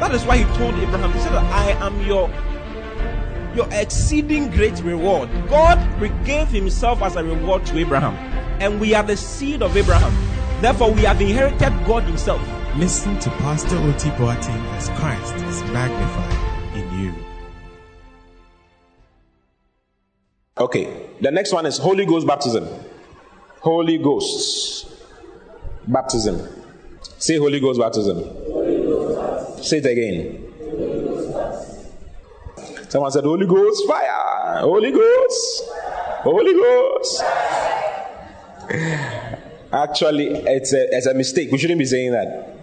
that is why He told Abraham, He said, I am your your exceeding great reward. God gave Himself as a reward to Abraham, and we are the seed of Abraham. Therefore, we have inherited God Himself. Listen to Pastor Oti Boateng as Christ is magnified in you. Okay, the next one is Holy Ghost baptism. Holy Ghost baptism. Say Holy Ghost baptism. Say it again. Someone said, Holy Ghost fire. Holy Ghost. Holy Ghost. Actually, it's a, it's a mistake. We shouldn't be saying that.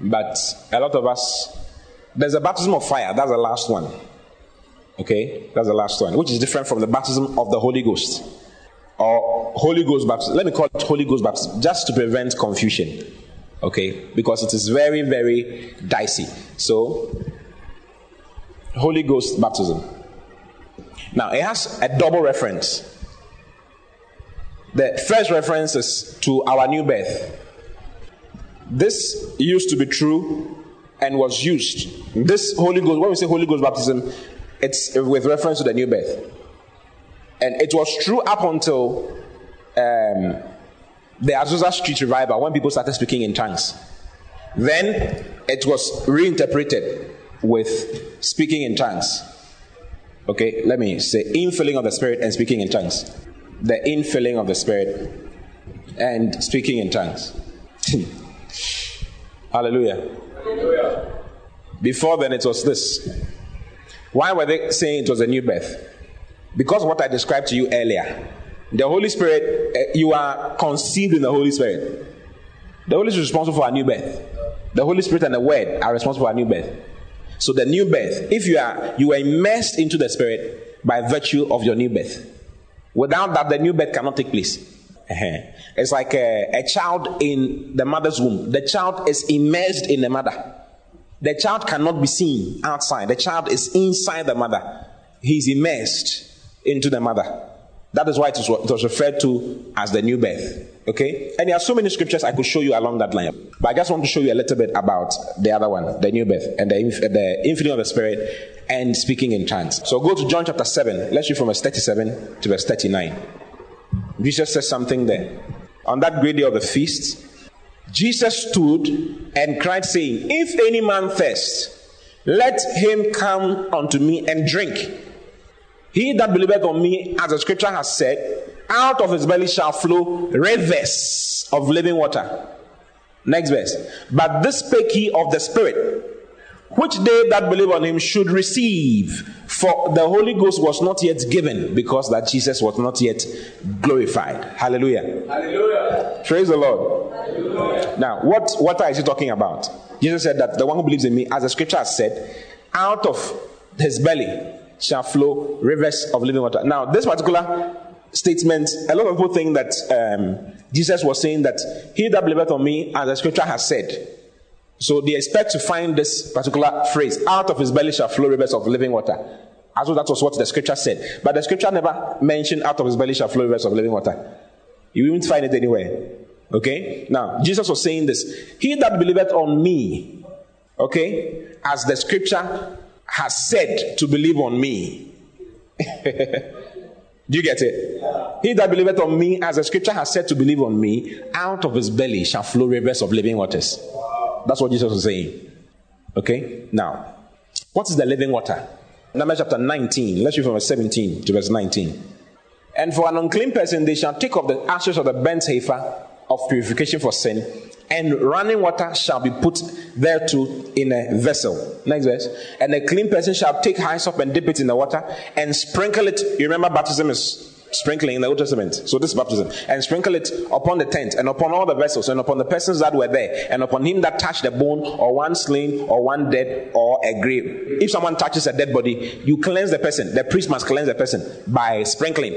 But a lot of us, there's a baptism of fire. That's the last one. Okay? That's the last one, which is different from the baptism of the Holy Ghost. Or Holy Ghost baptism. Let me call it Holy Ghost baptism, just to prevent confusion. Okay? Because it is very, very dicey. So, Holy Ghost baptism. Now, it has a double reference. The first reference is to our new birth. This used to be true and was used. This Holy Ghost, when we say Holy Ghost baptism, it's with reference to the new birth. And it was true up until um, the Azusa Street revival when people started speaking in tongues. Then it was reinterpreted with speaking in tongues. Okay, let me say infilling of the Spirit and speaking in tongues. The infilling of the Spirit and speaking in tongues. Hallelujah. Hallelujah. Before then, it was this. Why were they saying it was a new birth? Because what I described to you earlier. The Holy Spirit, eh, you are conceived in the Holy Spirit. The Holy Spirit is responsible for our new birth. The Holy Spirit and the Word are responsible for a new birth. So the new birth, if you are you are immersed into the Spirit by virtue of your new birth. Without that, the new birth cannot take place. Uh-huh. It's like a, a child in the mother's womb. The child is immersed in the mother. The child cannot be seen outside. The child is inside the mother. He's immersed into the mother. That is why it was referred to as the new birth. Okay? And there are so many scriptures I could show you along that line. But I just want to show you a little bit about the other one, the new birth, and the, the infilling of the Spirit and speaking in tongues. So go to John chapter 7. Let's read from verse 37 to verse 39. Jesus says something there. On that great day of the feast, Jesus stood and cried, saying, If any man thirst, let him come unto me and drink. He that believeth on me, as the scripture has said, out of his belly shall flow rivers of living water. Next verse. But this spake he of the Spirit, which they that believe on him should receive. For the Holy Ghost was not yet given because that Jesus was not yet glorified. Hallelujah. Hallelujah. Praise the Lord. Hallelujah. Now, what, what is he talking about? Jesus said that the one who believes in me, as the scripture has said, out of his belly shall flow rivers of living water. Now, this particular statement, a lot of people think that um, Jesus was saying that he that believeth on me, as the scripture has said. So they expect to find this particular phrase, out of his belly shall flow rivers of living water. As well, that was what the scripture said. But the scripture never mentioned out of his belly shall flow rivers of living water. You won't find it anywhere. Okay? Now, Jesus was saying this He that believeth on me, okay, as the scripture has said to believe on me. Do you get it? He that believeth on me, as the scripture has said to believe on me, out of his belly shall flow rivers of living waters. That's what Jesus was saying. Okay? Now, what is the living water? Numbers chapter 19. Let's read from verse 17 to verse 19. And for an unclean person, they shall take of the ashes of the burnt heifer of purification for sin, and running water shall be put thereto in a vessel. Next verse. And a clean person shall take hyssop and dip it in the water and sprinkle it. You remember baptism is sprinkling in the Old Testament. So this is baptism. And sprinkle it upon the tent and upon all the vessels and upon the persons that were there and upon him that touched the bone or one slain or one dead or a grave. If someone touches a dead body, you cleanse the person. The priest must cleanse the person by sprinkling.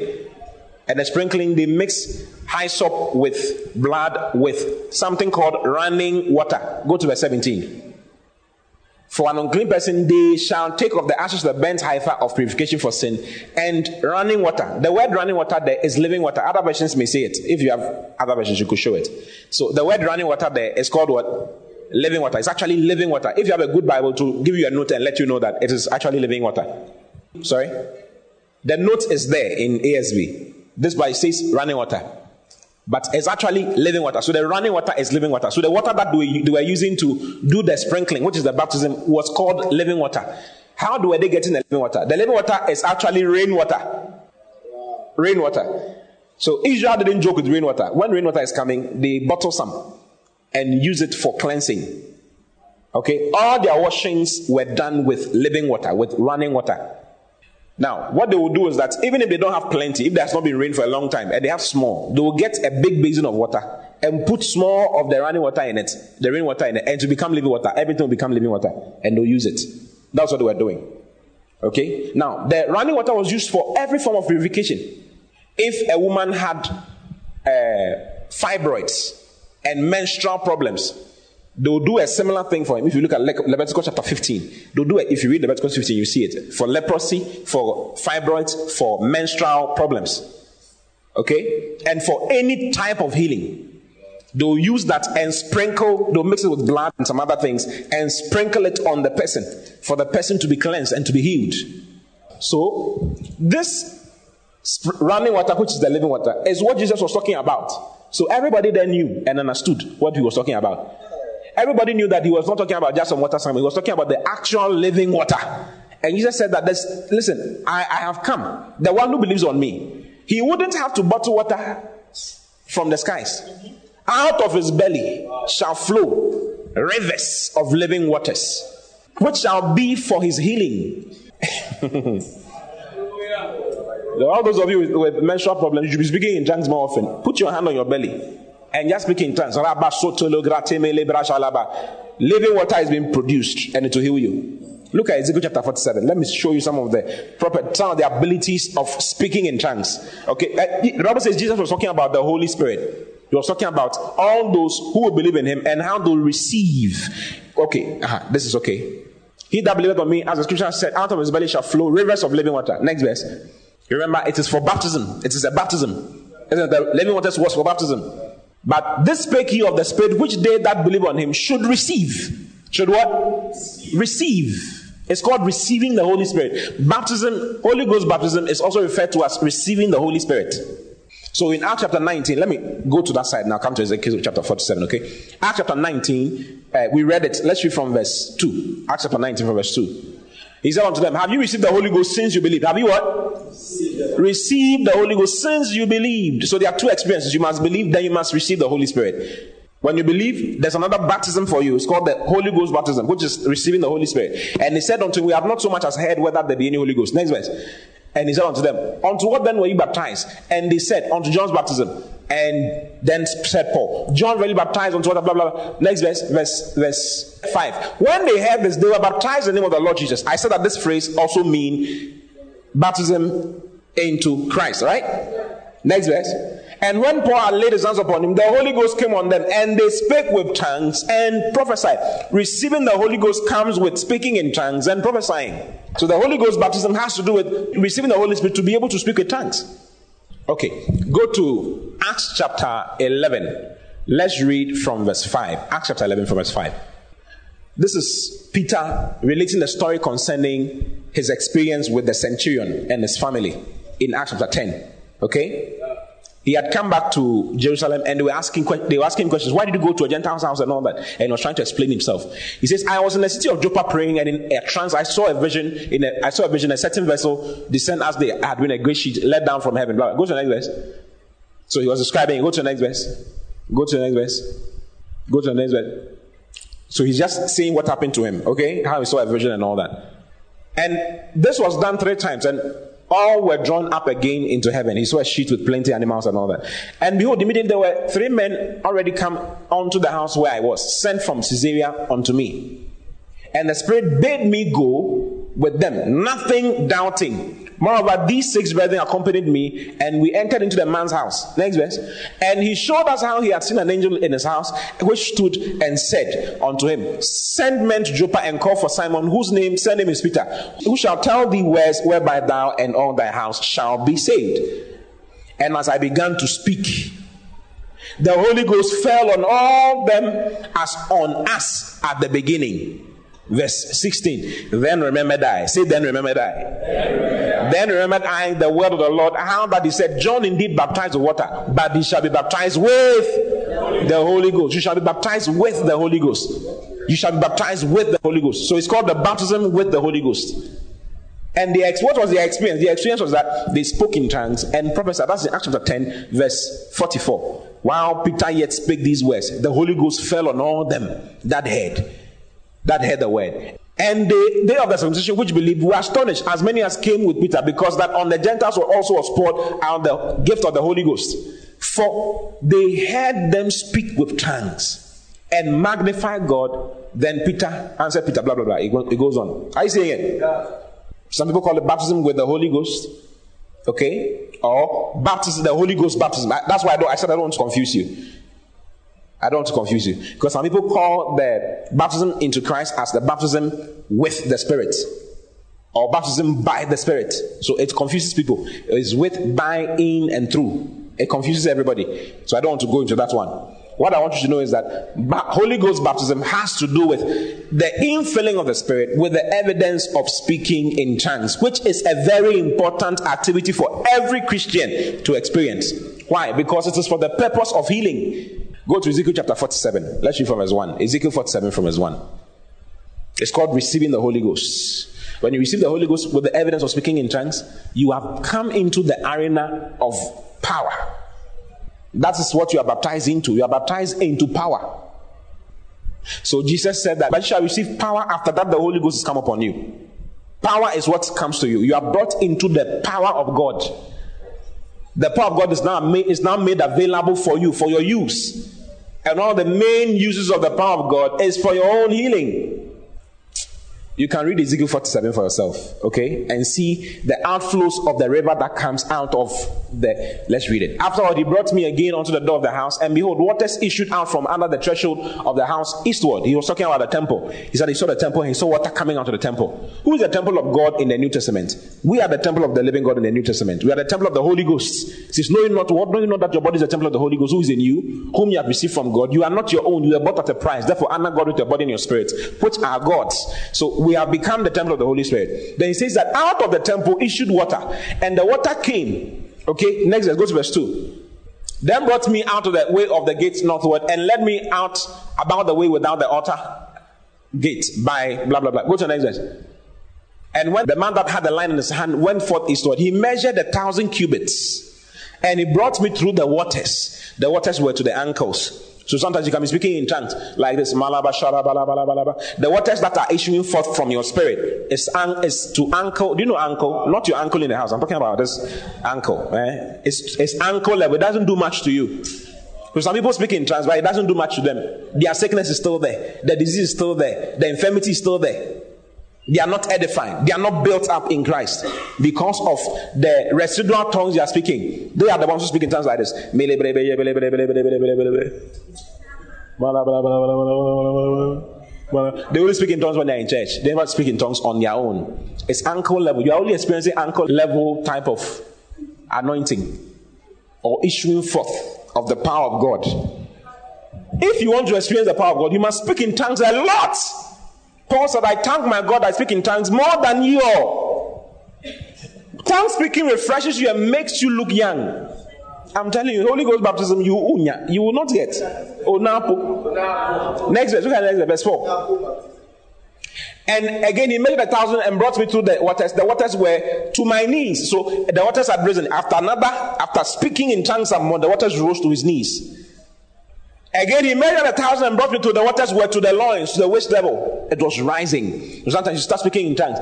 And the sprinkling, they mix hyssop with blood with something called running water. Go to verse 17. For an unclean person, they shall take of the ashes of the burnt heifer of purification for sin and running water. The word running water there is living water. Other versions may say it. If you have other versions, you could show it. So the word running water there is called what? Living water. It's actually living water. If you have a good Bible to give you a note and let you know that it is actually living water. Sorry? The note is there in ASV. This Bible says running water but it's actually living water. So the running water is living water. So the water that we, they were using to do the sprinkling, which is the baptism, was called living water. How do they get in the living water? The living water is actually rainwater. Rainwater. So Israel didn't joke with rainwater. When rainwater is coming, they bottle some and use it for cleansing. Okay, all their washings were done with living water, with running water. Now, what they will do is that even if they don't have plenty, if there's not been rain for a long time and they have small, they will get a big basin of water and put small of the running water in it, the rainwater in it, and to become living water. Everything will become living water and they'll use it. That's what they were doing. Okay? Now, the running water was used for every form of purification. If a woman had uh, fibroids and menstrual problems, They'll do a similar thing for him. If you look at Le- Leviticus chapter 15, they'll do it. If you read Leviticus 15, you see it. For leprosy, for fibroids, for menstrual problems. Okay? And for any type of healing. They'll use that and sprinkle, they'll mix it with blood and some other things and sprinkle it on the person for the person to be cleansed and to be healed. So, this running water, which is the living water, is what Jesus was talking about. So, everybody then knew and understood what he was talking about. Everybody knew that he was not talking about just some water he was talking about the actual living water. And Jesus said that this, listen, I, I have come. The one who believes on me, he wouldn't have to bottle water from the skies. Out of his belly shall flow rivers of living waters, which shall be for his healing. All those of you with, with menstrual problems, you should be speaking in tongues more often. Put your hand on your belly and just speak in tongues. Living water is being produced and it will heal you. Look at Ezekiel chapter 47. Let me show you some of the proper some of the abilities of speaking in tongues. Okay, uh, the Bible says Jesus was talking about the Holy Spirit. He was talking about all those who will believe in him and how to receive. Okay, uh-huh, this is okay. He that believeth on me, as the scripture said, out of his belly shall flow rivers of living water. Next verse. Remember, it is for baptism. It is a baptism. Isn't it? The living waters was for baptism. But this spake he of the Spirit, which they that believe on him should receive. Should what? Receive. It's called receiving the Holy Spirit. Baptism, Holy Ghost baptism, is also referred to as receiving the Holy Spirit. So in Acts chapter 19, let me go to that side now. Come to Ezekiel chapter 47, okay? Acts chapter 19, uh, we read it. Let's read from verse 2. Acts chapter 19 from verse 2. He said unto them, Have you received the Holy Ghost since you believed? Have you what? Received the Holy Ghost since you believed. So there are two experiences. You must believe, then you must receive the Holy Spirit. When you believe, there's another baptism for you. It's called the Holy Ghost baptism, which is receiving the Holy Spirit. And he said unto We have not so much as heard whether there be any Holy Ghost. Next verse. And he said unto them, Unto what then were you baptized? And they said, Unto John's baptism. And then said Paul, John really baptized unto what? Blah, blah, blah. Next verse, verse, verse 5. When they heard this, they were baptized in the name of the Lord Jesus. I said that this phrase also mean baptism into Christ, right? Next verse. And when Paul had laid his hands upon him, the Holy Ghost came on them, and they spake with tongues and prophesied. Receiving the Holy Ghost comes with speaking in tongues and prophesying. So the Holy Ghost baptism has to do with receiving the Holy Spirit to be able to speak with tongues. Okay, go to Acts chapter 11. Let's read from verse 5. Acts chapter 11 from verse 5. This is Peter relating the story concerning his experience with the centurion and his family in Acts chapter 10. Okay? He had come back to Jerusalem and they were asking they were asking questions. Why did you go to a Gentile's house and all that? And he was trying to explain himself. He says, I was in the city of Joppa praying, and in a trance I saw a vision. In a, I saw a vision, a certain vessel descend as they had been a great sheet let down from heaven. Go to the next verse. So he was describing. Go to the next verse. Go to the next verse. Go to the next verse. So he's just saying what happened to him. Okay, how he saw a vision and all that. And this was done three times. And all were drawn up again into heaven. He saw a sheet with plenty animals and all that. And behold, immediately there were three men already come onto the house where I was, sent from Caesarea unto me. And the Spirit bade me go with them, nothing doubting. Moreover, these six brethren accompanied me, and we entered into the man's house. Next verse. And he showed us how he had seen an angel in his house, which stood and said unto him, Send men to Joppa and call for Simon, whose name, send name is Peter, who shall tell thee words whereby thou and all thy house shall be saved. And as I began to speak, the Holy Ghost fell on all them as on us at the beginning. Verse 16. Then remembered I. Say, then remembered I. Then remembered, I the word of the Lord. How that he said, John indeed baptized with water, but he shall be baptized with the Holy Ghost. You shall be baptized with the Holy Ghost. You shall be baptized with the Holy Ghost. So it's called the baptism with the Holy Ghost. And the what was their experience? The experience was that they spoke in tongues and prophesied. That's in Acts chapter 10, verse 44. While Peter yet spake these words, the Holy Ghost fell on all them that heard that heard the word. And the day of the circumcision, which believed, were astonished, as many as came with Peter, because that on the Gentiles were also was poured out the gift of the Holy Ghost. For they heard them speak with tongues and magnify God. Then Peter answered Peter, blah, blah, blah. It, goes on. Are you saying it? Yeah. Some people call it baptism with the Holy Ghost. Okay? Or baptism, the Holy Ghost baptism. That's why I, I said I don't want to confuse you. I don't want to confuse you. Because some people call the baptism into Christ as the baptism with the Spirit. Or baptism by the Spirit. So it confuses people. It's with, by, in, and through. It confuses everybody. So I don't want to go into that one. What I want you to know is that Holy Ghost baptism has to do with the infilling of the Spirit with the evidence of speaking in tongues, which is a very important activity for every Christian to experience. Why? Because it is for the purpose of healing. Go to Ezekiel chapter 47. Let's read from verse 1. Ezekiel 47 from verse 1. It's called receiving the Holy Ghost. When you receive the Holy Ghost with the evidence of speaking in tongues, you have come into the arena of power. That is what you are baptized into. You are baptized into power. So Jesus said that, but you shall receive power after that the Holy Ghost has come upon you. Power is what comes to you. You are brought into the power of God. The power of God is now made, is now made available for you, for your use. And all the main uses of the power of God is for your own healing. You can read Ezekiel 47 for yourself, okay? And see the outflows of the river that comes out of the. Let's read it. Afterward, he brought me again unto the door of the house, and behold, waters issued out from under the threshold of the house eastward. He was talking about the temple. He said he saw the temple and he saw water coming out of the temple. Who is the temple of God in the New Testament? We are the temple of the living God in the New Testament. We are the temple of the Holy Ghost. It says, Know you not what? knowing not that your body is the temple of the Holy Ghost who is in you, whom you have received from God? You are not your own. You are bought at a price. Therefore, honor God with your body and your spirit, which are God's. So we have become the temple of the Holy Spirit. Then he says that out of the temple issued water, and the water came. Okay, next let's go to verse 2. Then brought me out of the way of the gate northward and led me out about the way without the altar gate by blah blah blah. Go to the next verse. And when the man that had the line in his hand went forth eastward, he measured a thousand cubits, and he brought me through the waters. The waters were to the ankles. So sometimes you can be speaking in tongues like this. The waters that are issuing forth from your spirit is, un- is to ankle. Do you know ankle? Not your ankle in the house. I'm talking about this ankle. Eh? It's, it's ankle level. It doesn't do much to you. So some people speak in tongues, but it doesn't do much to them. Their sickness is still there. The disease is still there. The infirmity is still there. They are not edifying. They are not built up in Christ because of the residual tongues they are speaking. They are the ones who speak in tongues like this. They only speak in tongues when they're in church. They never speak in tongues on their own. It's ankle level. You are only experiencing ankle level type of anointing or issuing forth of the power of God. If you want to experience the power of God, you must speak in tongues a lot. Paul said, I thank my God I speak in tongues more than you all. Tongue speaking refreshes you and makes you look young. I'm telling you, Holy Ghost baptism, you you will not get. Onapo. Next verse, look at next verse, verse 4. And again, he made a thousand and brought me to the waters. The waters were to my knees. So the waters had risen. After another, after speaking in tongues some more, the waters rose to his knees. Again, he measured a thousand and brought me to the waters were to the loins, to the waist level. It was rising. Sometimes you start speaking in tongues.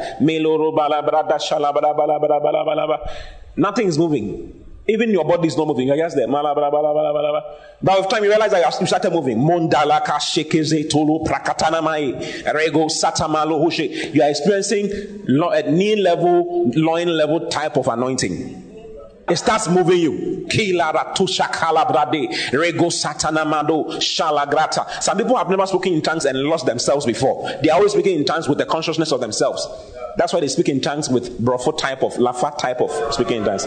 Nothing is moving. Even your body is not moving. You're just there. By the time you realize that you started moving, Shekeze Rego. You are experiencing at knee level, loin level type of anointing. It starts moving you. Rego Shalagrata. Some people have never spoken in tongues and lost themselves before. They are always speaking in tongues with the consciousness of themselves. That's why they speak in tongues with brofo type of, lafa type of speaking in tongues.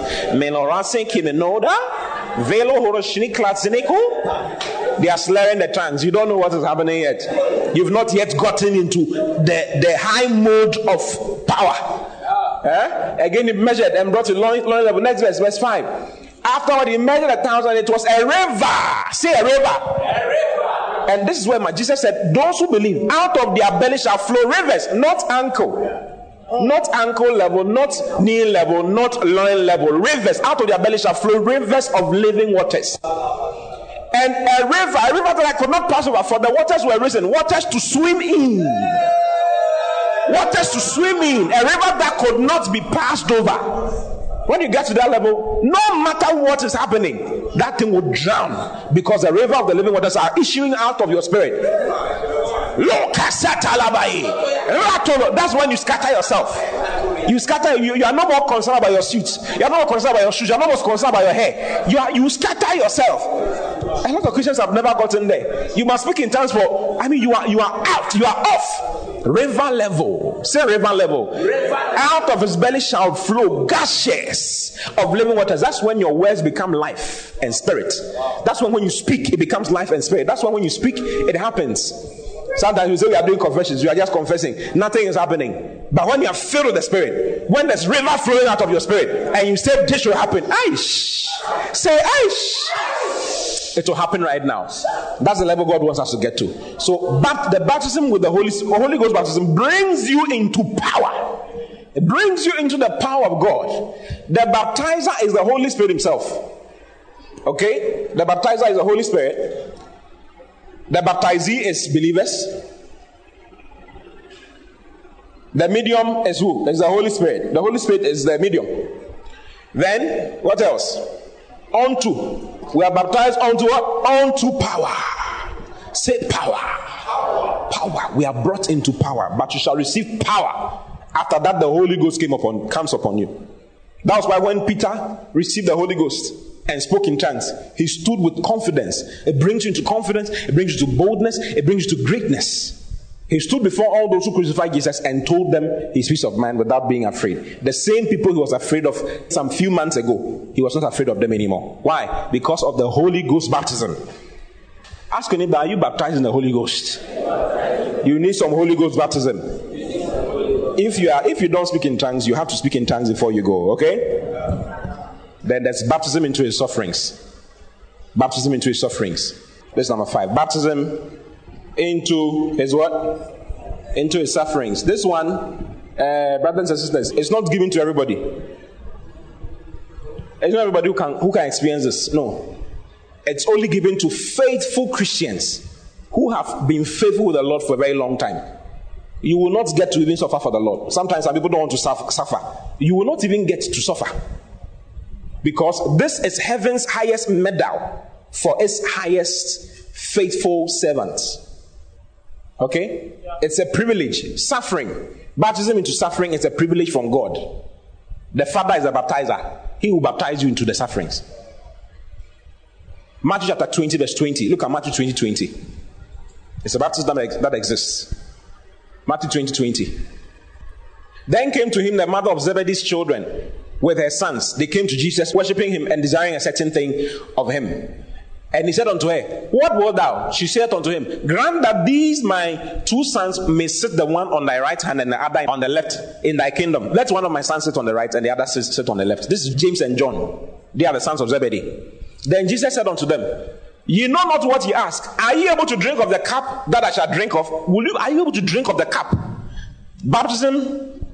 Velo. They are slurring the tongues. You don't know what is happening yet. You've not yet gotten into the, the high mode of power. Eh? Again, he measured and brought to long level. Next verse, verse 5. Afterward, he measured a thousand, it was a river. Say a river. A river. And this is where my Jesus said, Those who believe, out of their belly shall flow rivers, not ankle. Not ankle level, not knee level, not loin level. Rivers, out of their belly shall flow rivers of living waters. And a river, a river that I could not pass over, for the waters were risen, waters to swim in waters to swim in, a river that could not be passed over. When you get to that level, no matter what is happening, that thing will drown because the river of the living waters are issuing out of your spirit. That's when you scatter yourself. You scatter, you, you are no more concerned about your suits, you are no more concerned about your shoes, you are no more concerned about your hair. You, are, you scatter yourself. A lot of Christians have never gotten there. You must speak in tongues for, I mean, you are you are out, you are off. River level. Say river level. River. Out of his belly shall flow gushes of living waters. That's when your words become life and spirit. That's when when you speak, it becomes life and spirit. That's when when you speak, it happens. Sometimes we say we are doing confessions, we are just confessing, nothing is happening. But when you are filled with the spirit, when there's river flowing out of your spirit, and you say this will happen, aish, say aish, it will happen right now. That's the level God wants us to get to. So, but the baptism with the Holy Holy Ghost baptism brings you into power. It brings you into the power of God. The baptizer is the Holy Spirit Himself. Okay, the baptizer is the Holy Spirit. The baptizee is believers. The medium is who? Is the Holy Spirit. The Holy Spirit is the medium. Then, what else? Unto. We are baptized unto what? Unto power. Say power. power. We are brought into power, but you shall receive power. After that, the Holy Ghost came upon, comes upon you. That's why when Peter received the Holy Ghost, and spoke in tongues. He stood with confidence. It brings you into confidence, it brings you to boldness, it brings you to greatness. He stood before all those who crucified Jesus and told them his piece of mind without being afraid. The same people he was afraid of some few months ago, he was not afraid of them anymore. Why? Because of the Holy Ghost baptism. Ask your neighbor, are you baptized in the Holy Ghost? You need some Holy Ghost baptism. If you are, if you don't speak in tongues, you have to speak in tongues before you go. Okay? Then there's baptism into his sufferings. Baptism into his sufferings. Verse number five. Baptism into his what? Into his sufferings. This one, uh, brothers and sisters, it's not given to everybody. It's not everybody who can who can experience this. No. It's only given to faithful Christians who have been faithful with the Lord for a very long time. You will not get to even suffer for the Lord. Sometimes some people don't want to suffer. You will not even get to suffer. Because this is heaven's highest medal for its highest faithful servants. Okay? It's a privilege. Suffering. Baptism into suffering is a privilege from God. The Father is a baptizer. He will baptize you into the sufferings. Matthew chapter 20, verse 20. Look at Matthew 20, 20. It's a baptism that exists. Matthew 20, 20. Then came to him the mother of Zebedee's children with her sons. They came to Jesus, worshiping him and desiring a certain thing of him. And he said unto her, What wilt thou? She said unto him, Grant that these my two sons may sit the one on thy right hand and the other on the left in thy kingdom. Let one of my sons sit on the right and the other sit on the left. This is James and John. They are the sons of Zebedee. Then Jesus said unto them, Ye know not what ye ask. Are ye able to drink of the cup that I shall drink of? Will you are you able to drink of the cup? Baptism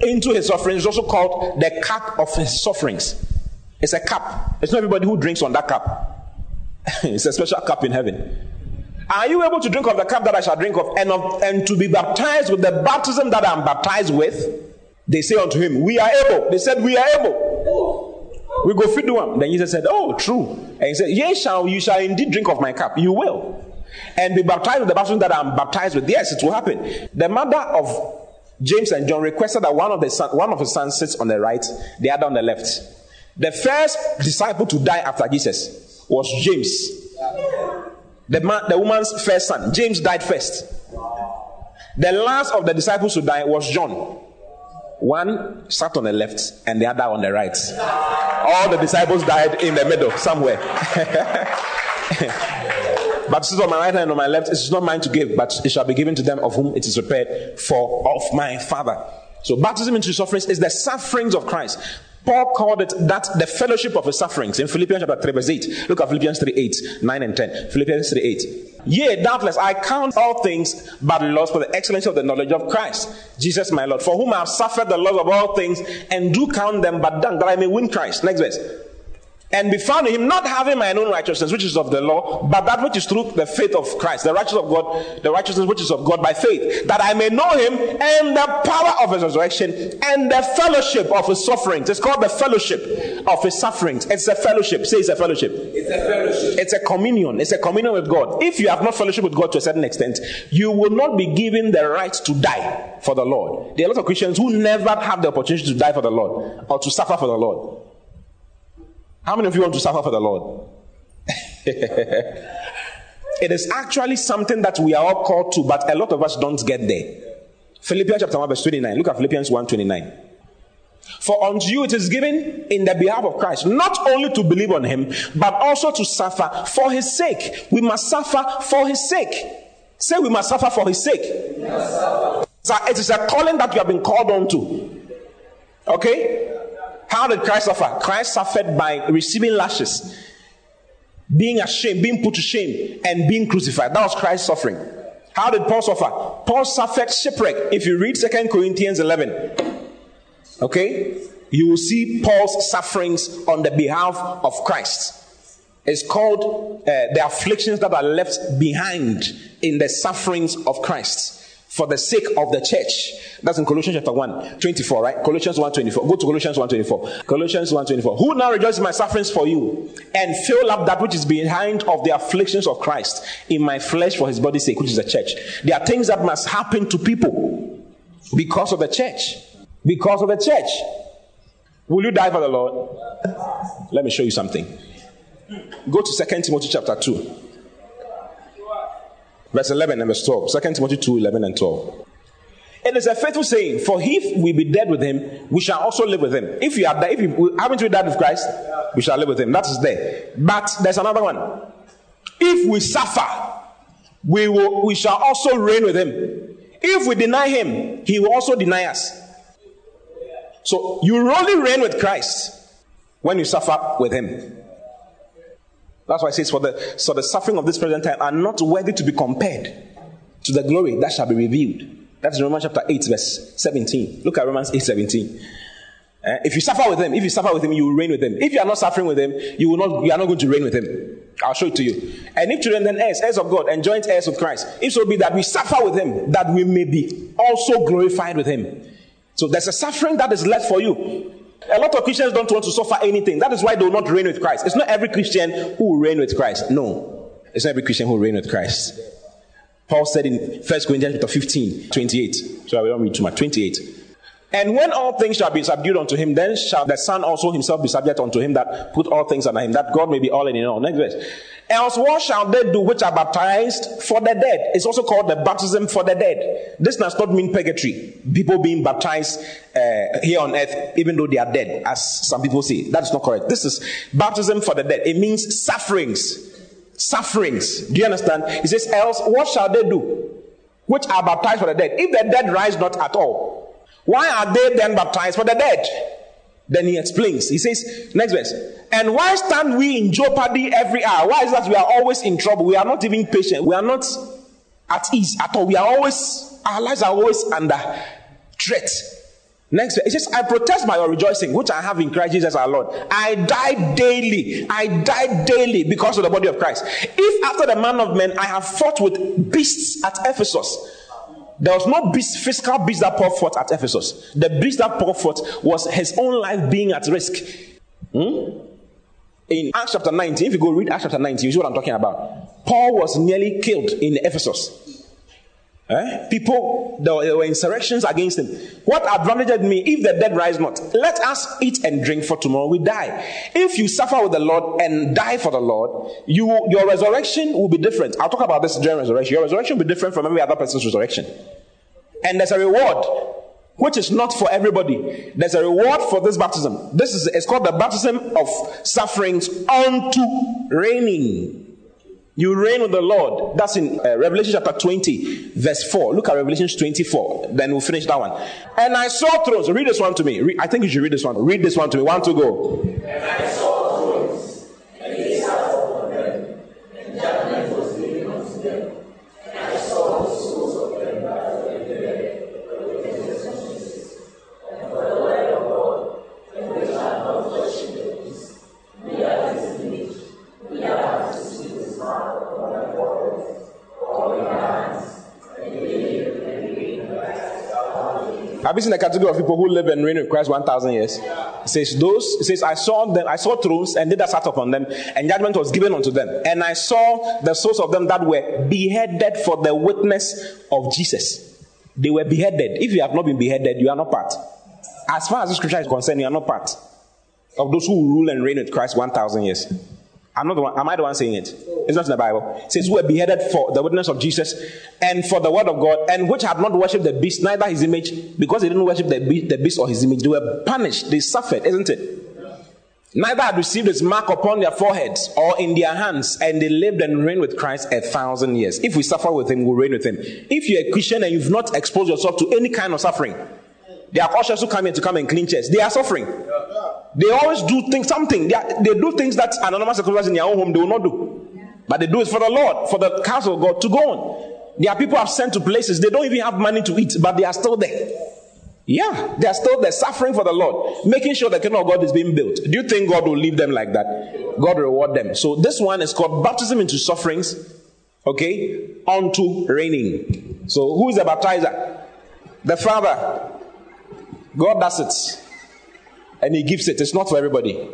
into his suffering is also called the cup of his sufferings. It's a cup. It's not everybody who drinks on that cup. it's a special cup in heaven. Are you able to drink of the cup that I shall drink of and, of, and to be baptized with the baptism that I'm baptized with? They say unto him, We are able. They said, We are able. We go feed the one. Then Jesus said, Oh, true. And he said, Yea, shall you shall indeed drink of my cup. You will. And be baptized with the baptism that I'm baptized with. Yes, it will happen. The mother of James and John requested that one of the son, one of his sons sits on the right, the other on the left. The first disciple to die after Jesus was James. The, man, the woman's first son. James died first. The last of the disciples to die was John. One sat on the left and the other on the right. All the disciples died in the middle, somewhere. but is on my right hand and on my left. It is not mine to give, but it shall be given to them of whom it is prepared for of my Father. So baptism into sufferings is the sufferings of Christ. Paul called it that the fellowship of his sufferings in Philippians chapter 3, verse 8. Look at Philippians 3 8, 9 and 10. Philippians 3 8. Yea, doubtless I count all things but loss for the excellency of the knowledge of Christ, Jesus my Lord, for whom I have suffered the loss of all things, and do count them but dung, that I may win Christ. Next verse and be found in him, not having my own righteousness, which is of the law, but that which is through the faith of Christ, the righteousness of God, the righteousness which is of God by faith, that I may know him and the power of his resurrection and the fellowship of his sufferings. It's called the fellowship of his sufferings. It's a fellowship. Say it's a fellowship. It's a fellowship. It's a communion. It's a communion with God. If you have not fellowship with God to a certain extent, you will not be given the right to die for the Lord. There are a lot of Christians who never have the opportunity to die for the Lord or to suffer for the Lord. How many of you want to suffer for the Lord? it is actually something that we are all called to, but a lot of us don't get there. Philippians chapter 1, verse 29. Look at Philippians 1 29. For unto you it is given in the behalf of Christ, not only to believe on him, but also to suffer for his sake. We must suffer for his sake. Say we must suffer for his sake. So it is a calling that you have been called on to. Okay? How did Christ suffer? Christ suffered by receiving lashes, being ashamed, being put to shame, and being crucified. That was Christ's suffering. How did Paul suffer? Paul suffered shipwreck. If you read Second Corinthians 11, okay, you will see Paul's sufferings on the behalf of Christ. It's called uh, the afflictions that are left behind in the sufferings of Christ for the sake of the church. That's in Colossians chapter 1, 24, right? Colossians 1 24. Go to Colossians 1 24. Colossians 1 24. Who now rejoices in my sufferings for you and fill up that which is behind of the afflictions of Christ in my flesh for his body's sake, which is the church. There are things that must happen to people because of the church. Because of the church. Will you die for the Lord? Let me show you something. Go to 2 Timothy chapter 2. Verse 11 and verse 12. 2 Timothy 2 11 and 12. It is a faithful saying, for if we be dead with him, we shall also live with him. If you are dead, if you haven't we died with Christ, we shall live with him. That is there. But there's another one. If we suffer, we will we shall also reign with him. If we deny him, he will also deny us. So you only reign with Christ when you suffer with him. That's why it says, For the so the suffering of this present time are not worthy to be compared to the glory that shall be revealed. That's Romans chapter 8, verse 17. Look at Romans 8, 17. Uh, if you suffer with him, if you suffer with him, you will reign with him. If you are not suffering with him, you will not you are not going to reign with him. I'll show it to you. And if children, then heirs, heirs of God, and joint heirs with Christ. If so be that we suffer with him, that we may be also glorified with him. So there's a suffering that is left for you. A lot of Christians don't want to suffer anything. That is why they will not reign with Christ. It's not every Christian who will reign with Christ. No. It's not every Christian who will reign with Christ. Paul said in 1 Corinthians chapter 15, 28. So I don't read too much. 28. And when all things shall be subdued unto him, then shall the Son also himself be subject unto him that put all things under him, that God may be all in all. Next verse. Else what shall they do which are baptized for the dead? It's also called the baptism for the dead. This does not mean purgatory. People being baptized uh, here on earth, even though they are dead, as some people say. That is not correct. This is baptism for the dead. It means sufferings. Sufferings. Do you understand? He says, else what shall they do? Which are baptized for the dead. If the dead rise not at all, why are they then baptized for the dead? Then he explains. He says, next verse. And why stand we in jeopardy every hour? Why is that we are always in trouble? We are not even patient. We are not at ease at all. We are always, our lives are always under threat. Next, verse it says, I protest by your rejoicing, which I have in Christ Jesus our Lord. I die daily. I die daily because of the body of Christ. If after the man of men I have fought with beasts at Ephesus, there was no beast, physical beast that Paul fought at Ephesus. The beast that Paul fought was his own life being at risk. Hmm? In Acts chapter 19, if you go read Acts chapter 19, you see what I'm talking about. Paul was nearly killed in Ephesus. Eh? People, there were insurrections against him. What advantaged me if the dead rise not? Let us eat and drink, for tomorrow we die. If you suffer with the Lord and die for the Lord, you your resurrection will be different. I'll talk about this during resurrection. Your resurrection will be different from every other person's resurrection. And there's a reward which is not for everybody. There's a reward for this baptism. This is it's called the baptism of sufferings unto reigning. You reign with the Lord. That's in uh, Revelation chapter 20, verse 4. Look at Revelation 24. Then we'll finish that one. And I saw thrones. Read this one to me. I think you should read this one. Read this one to me. One to go. You seen the category of people who live and reign with Christ 1,000 years? It says, Those, it says, I saw them, I saw thrones, and they that sat upon them, and judgment was given unto them. And I saw the souls of them that were beheaded for the witness of Jesus. They were beheaded. If you have not been beheaded, you are not part. As far as the scripture is concerned, you are not part of those who rule and reign with Christ 1,000 years. I'm not the one, am I the one saying it? It's not in the Bible. It says, Who were beheaded for the witness of Jesus and for the word of God, and which had not worshipped the beast, neither his image, because they didn't worship the beast, the beast or his image. They were punished, they suffered, isn't it? Neither had received his mark upon their foreheads or in their hands, and they lived and reigned with Christ a thousand years. If we suffer with him, we'll reign with him. If you're a Christian and you've not exposed yourself to any kind of suffering, there are ushers who come in to come and clean chairs. They are suffering. They always do things, something. They, are, they do things that anonymous circumstances in their own home they will not do. But they do it for the Lord, for the counsel of God to go on. There are people have sent to places, they don't even have money to eat, but they are still there. Yeah, they are still there suffering for the Lord, making sure the kingdom of God is being built. Do you think God will leave them like that? God will reward them. So this one is called baptism into sufferings, okay, unto reigning. So who is the baptizer? The Father. God does it. And He gives it. It's not for everybody.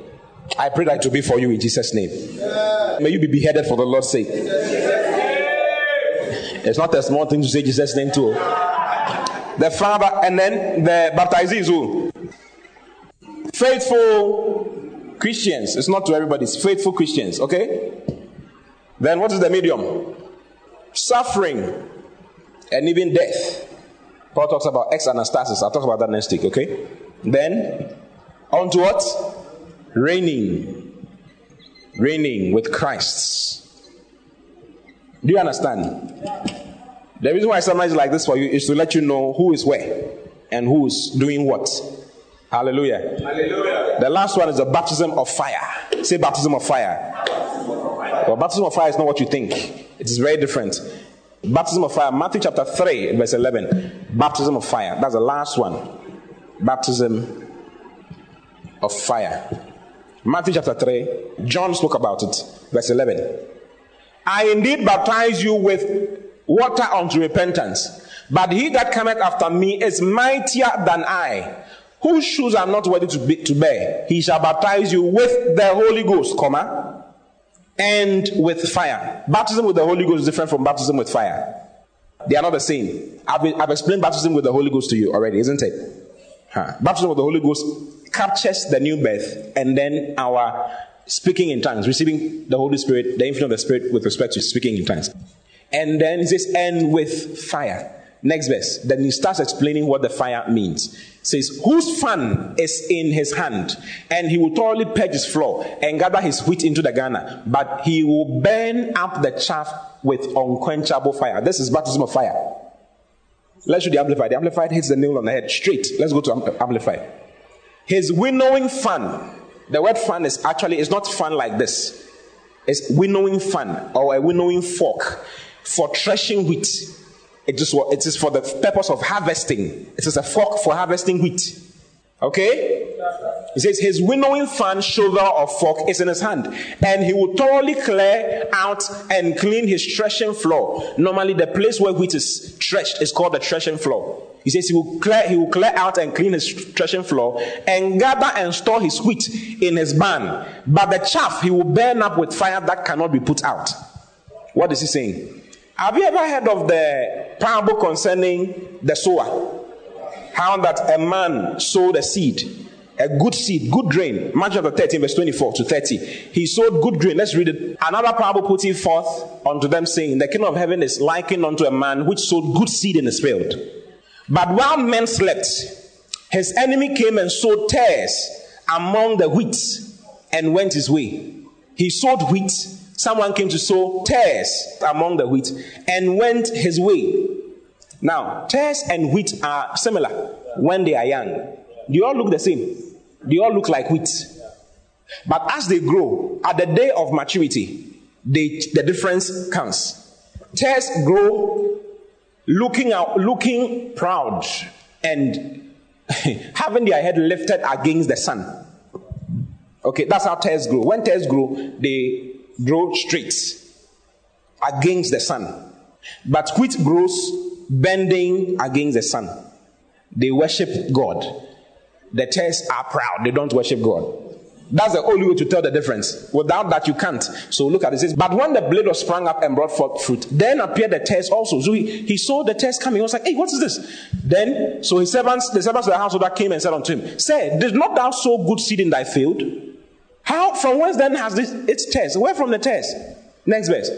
I pray that it will be for you in Jesus' name. May you be beheaded for the Lord's sake. It's not a small thing to say Jesus' name too. The Father, and then the baptizee is who? Faithful Christians. It's not to everybody, it's faithful Christians, okay? Then what is the medium? Suffering and even death. Paul talks about ex anastasis. I'll talk about that next week, okay? Then, on to what? Reigning. Reigning with Christ. Do you understand? The reason why I summarize like this for you is to let you know who is where and who is doing what. Hallelujah. Hallelujah. The last one is the baptism of fire. Say baptism of fire. Well, baptism of fire is not what you think. It is very different. Baptism of fire. Matthew chapter 3, verse 11. Baptism of fire. That's the last one. Baptism of fire. Matthew chapter 3. John spoke about it. Verse 11. I indeed baptize you with water unto repentance. But he that cometh after me is mightier than I, whose shoes are not worthy to, be, to bear. He shall baptize you with the Holy Ghost, comma, and with fire. Baptism with the Holy Ghost is different from baptism with fire. They are not the same. I've, I've explained baptism with the Holy Ghost to you already, isn't it? Huh. Baptism of the Holy Ghost captures the new birth and then our speaking in tongues, receiving the Holy Spirit, the influence of the Spirit with respect to speaking in tongues. And then he says, and with fire. Next verse. Then he starts explaining what the fire means. It says, whose fan is in his hand, and he will thoroughly purge his floor and gather his wheat into the garner, but he will burn up the chaff with unquenchable fire. This is baptism of fire. Let's show the amplified. The amplified hits the nail on the head straight. Let's go to amplified. His winnowing fan. The word fan is actually it's not fan like this. It's winnowing fan or a winnowing fork for threshing wheat. It is, it is for the purpose of harvesting. It is a fork for harvesting wheat. Okay? He says his winnowing fan, shoulder, or fork is in his hand, and he will thoroughly clear out and clean his threshing floor. Normally, the place where wheat is threshed is called the threshing floor. He says he will clear, he will clear out and clean his threshing floor and gather and store his wheat in his barn. But the chaff he will burn up with fire that cannot be put out. What is he saying? Have you ever heard of the parable concerning the sower? How that a man sowed a seed a good seed, good grain. Matthew chapter 13, verse 24 to 30. He sowed good grain. Let's read it. Another parable putting forth unto them, saying, The kingdom of heaven is likened unto a man which sowed good seed in his field. But while men slept, his enemy came and sowed tares among the wheat and went his way. He sowed wheat. Someone came to sow tares among the wheat and went his way. Now, tares and wheat are similar when they are young. They all look the same. They all look like wheat. But as they grow, at the day of maturity, they, the difference comes. Tares grow looking out, looking proud and having their head lifted against the sun. Okay, that's how tares grow. When tares grow, they grow straight against the sun. But wheat grows bending against the sun. They worship God. The tares are proud, they don't worship God. That's the only way to tell the difference. Without that, you can't. So look at it. it says, But when the blade was sprung up and brought forth fruit, then appeared the tares also. So he, he saw the tares coming. He was like, Hey, what is this? Then, so his servants, the servants of the household came and said unto him, Say, did not thou sow good seed in thy field? How, from whence then has this its tares? Where from the tares? Next verse.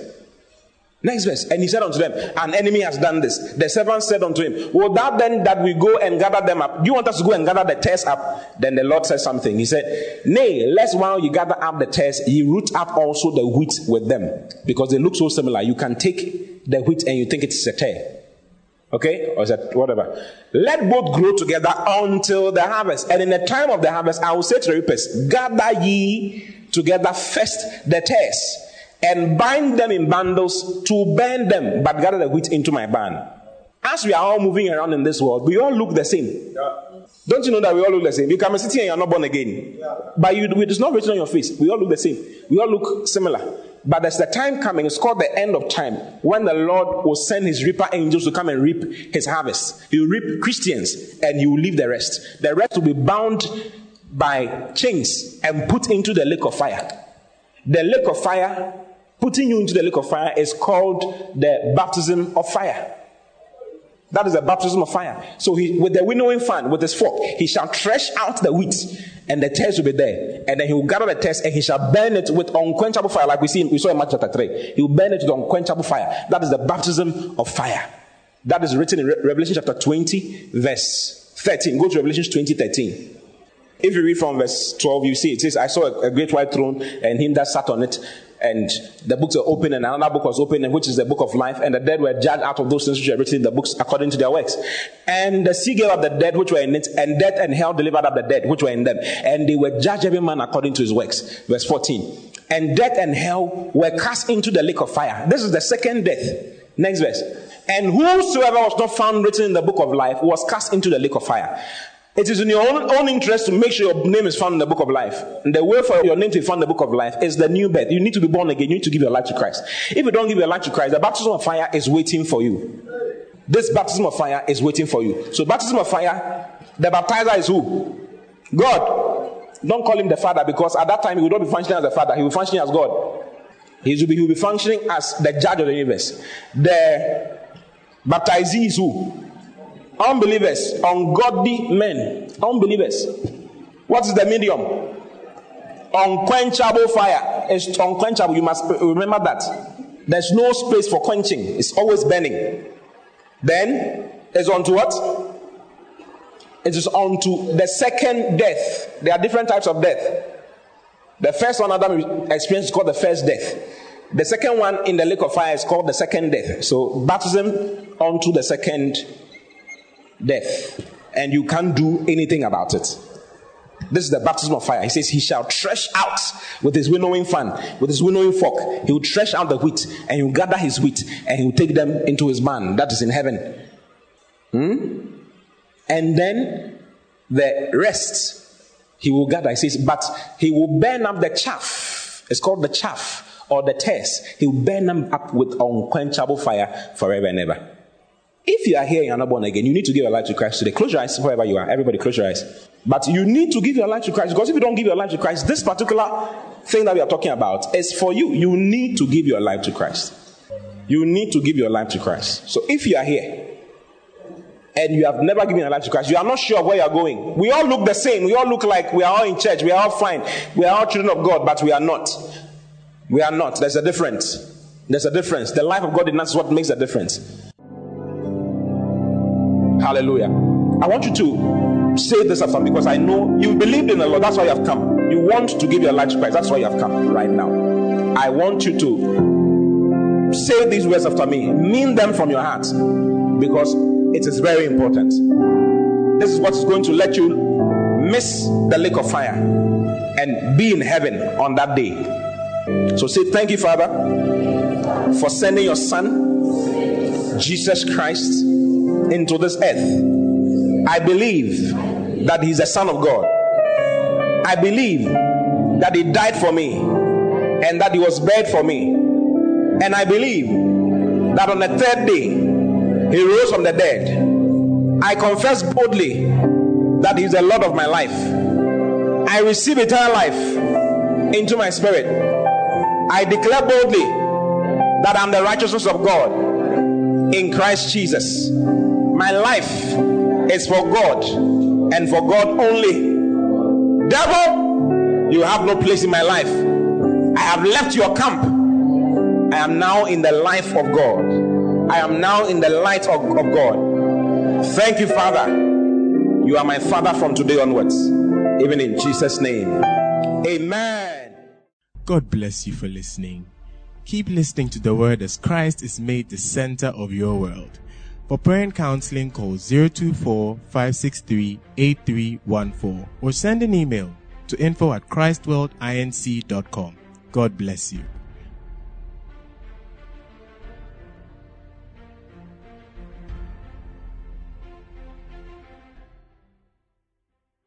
Next verse. And he said unto them, An enemy has done this. The servant said unto him, Will that then that we go and gather them up? Do you want us to go and gather the tares up? Then the Lord said something. He said, Nay, lest while you gather up the tares, ye root up also the wheat with them. Because they look so similar. You can take the wheat and you think it's a tare. Okay? Or is that whatever? Let both grow together until the harvest. And in the time of the harvest, I will say to the reapers, Gather ye together first the tares and bind them in bundles to burn them, but gather the wheat into my barn. As we are all moving around in this world, we all look the same. Yeah. Don't you know that we all look the same? You come and sit here and you're not born again. Yeah. But you, it's not written on your face. We all look the same. We all look similar. But there's the time coming, it's called the end of time, when the Lord will send his reaper angels to come and reap his harvest. He will reap Christians and he will leave the rest. The rest will be bound by chains and put into the lake of fire. The lake of fire Putting you into the lake of fire is called the baptism of fire. That is a baptism of fire. So he, with the winnowing fan, with his fork, he shall thresh out the wheat, and the tares will be there. And then he will gather the tares, and he shall burn it with unquenchable fire, like we see, we saw in Matthew chapter three. He will burn it with unquenchable fire. That is the baptism of fire. That is written in Re- Revelation chapter twenty, verse thirteen. Go to Revelation twenty, thirteen. If you read from verse 12, you see it says, I saw a, a great white throne and him that sat on it, and the books were open, and another book was open, which is the book of life, and the dead were judged out of those things which were written in the books according to their works. And the sea gave up the dead which were in it, and death and hell delivered up the dead which were in them, and they were judged every man according to his works. Verse 14. And death and hell were cast into the lake of fire. This is the second death. Next verse. And whosoever was not found written in the book of life was cast into the lake of fire. It is in your own, own interest to make sure your name is found in the book of life. And the way for your name to be found in the book of life is the new birth. You need to be born again. You need to give your life to Christ. If you don't give your life to Christ, the baptism of fire is waiting for you. This baptism of fire is waiting for you. So, baptism of fire, the baptizer is who? God. Don't call him the Father because at that time he will not be functioning as the Father. He will be functioning as God. He will be, he will be functioning as the judge of the universe. The baptizee is who? Unbelievers, ungodly men, unbelievers. What is the medium? Unquenchable fire. It's unquenchable. You must remember that. There's no space for quenching, it's always burning. Then it's on to what? It is on to the second death. There are different types of death. The first one Adam experienced is called the first death. The second one in the lake of fire is called the second death. So baptism onto the second death, and you can't do anything about it. This is the baptism of fire. He says, He shall thresh out with his winnowing fan, with his winnowing fork. He will thresh out the wheat, and he will gather his wheat, and he will take them into his barn that is in heaven. Hmm? And then The rest he will gather. He says, but he will burn up the chaff. It's called the chaff or the tares. He will burn them up with unquenchable fire forever and ever. If you are here and you're not born again, you need to give your life to Christ today. Close your eyes wherever you are. Everybody, close your eyes. But you need to give your life to Christ because if you don't give your life to Christ, this particular thing that we are talking about is for you. You need to give your life to Christ. You need to give your life to Christ. So if you are here and you have never given your life to Christ, you are not sure where you are going. We all look the same. We all look like we are all in church. We are all fine. We are all children of God, but we are not. We are not. There's a difference. There's a difference. The life of God in us is what makes a difference. Hallelujah. I want you to say this after me because I know you believed in the Lord. That's why you have come. You want to give your life to Christ. That's why you have come right now. I want you to say these words after me. Mean them from your heart because it is very important. This is what is going to let you miss the lake of fire and be in heaven on that day. So say, Thank you, Father, for sending your Son, Jesus Christ, into this earth. I believe that He's the Son of God. I believe that He died for me and that He was buried for me. And I believe that on the third day, he rose from the dead. I confess boldly that He's the Lord of my life. I receive eternal life into my spirit. I declare boldly that I'm the righteousness of God in Christ Jesus. My life is for God and for God only. Devil, you have no place in my life. I have left your camp. I am now in the life of God. I am now in the light of, of God. Thank you, Father. You are my Father from today onwards. Even in Jesus' name. Amen. God bless you for listening. Keep listening to the word as Christ is made the center of your world. For prayer and counseling, call 024 563 8314 or send an email to info at christworldinc.com. God bless you.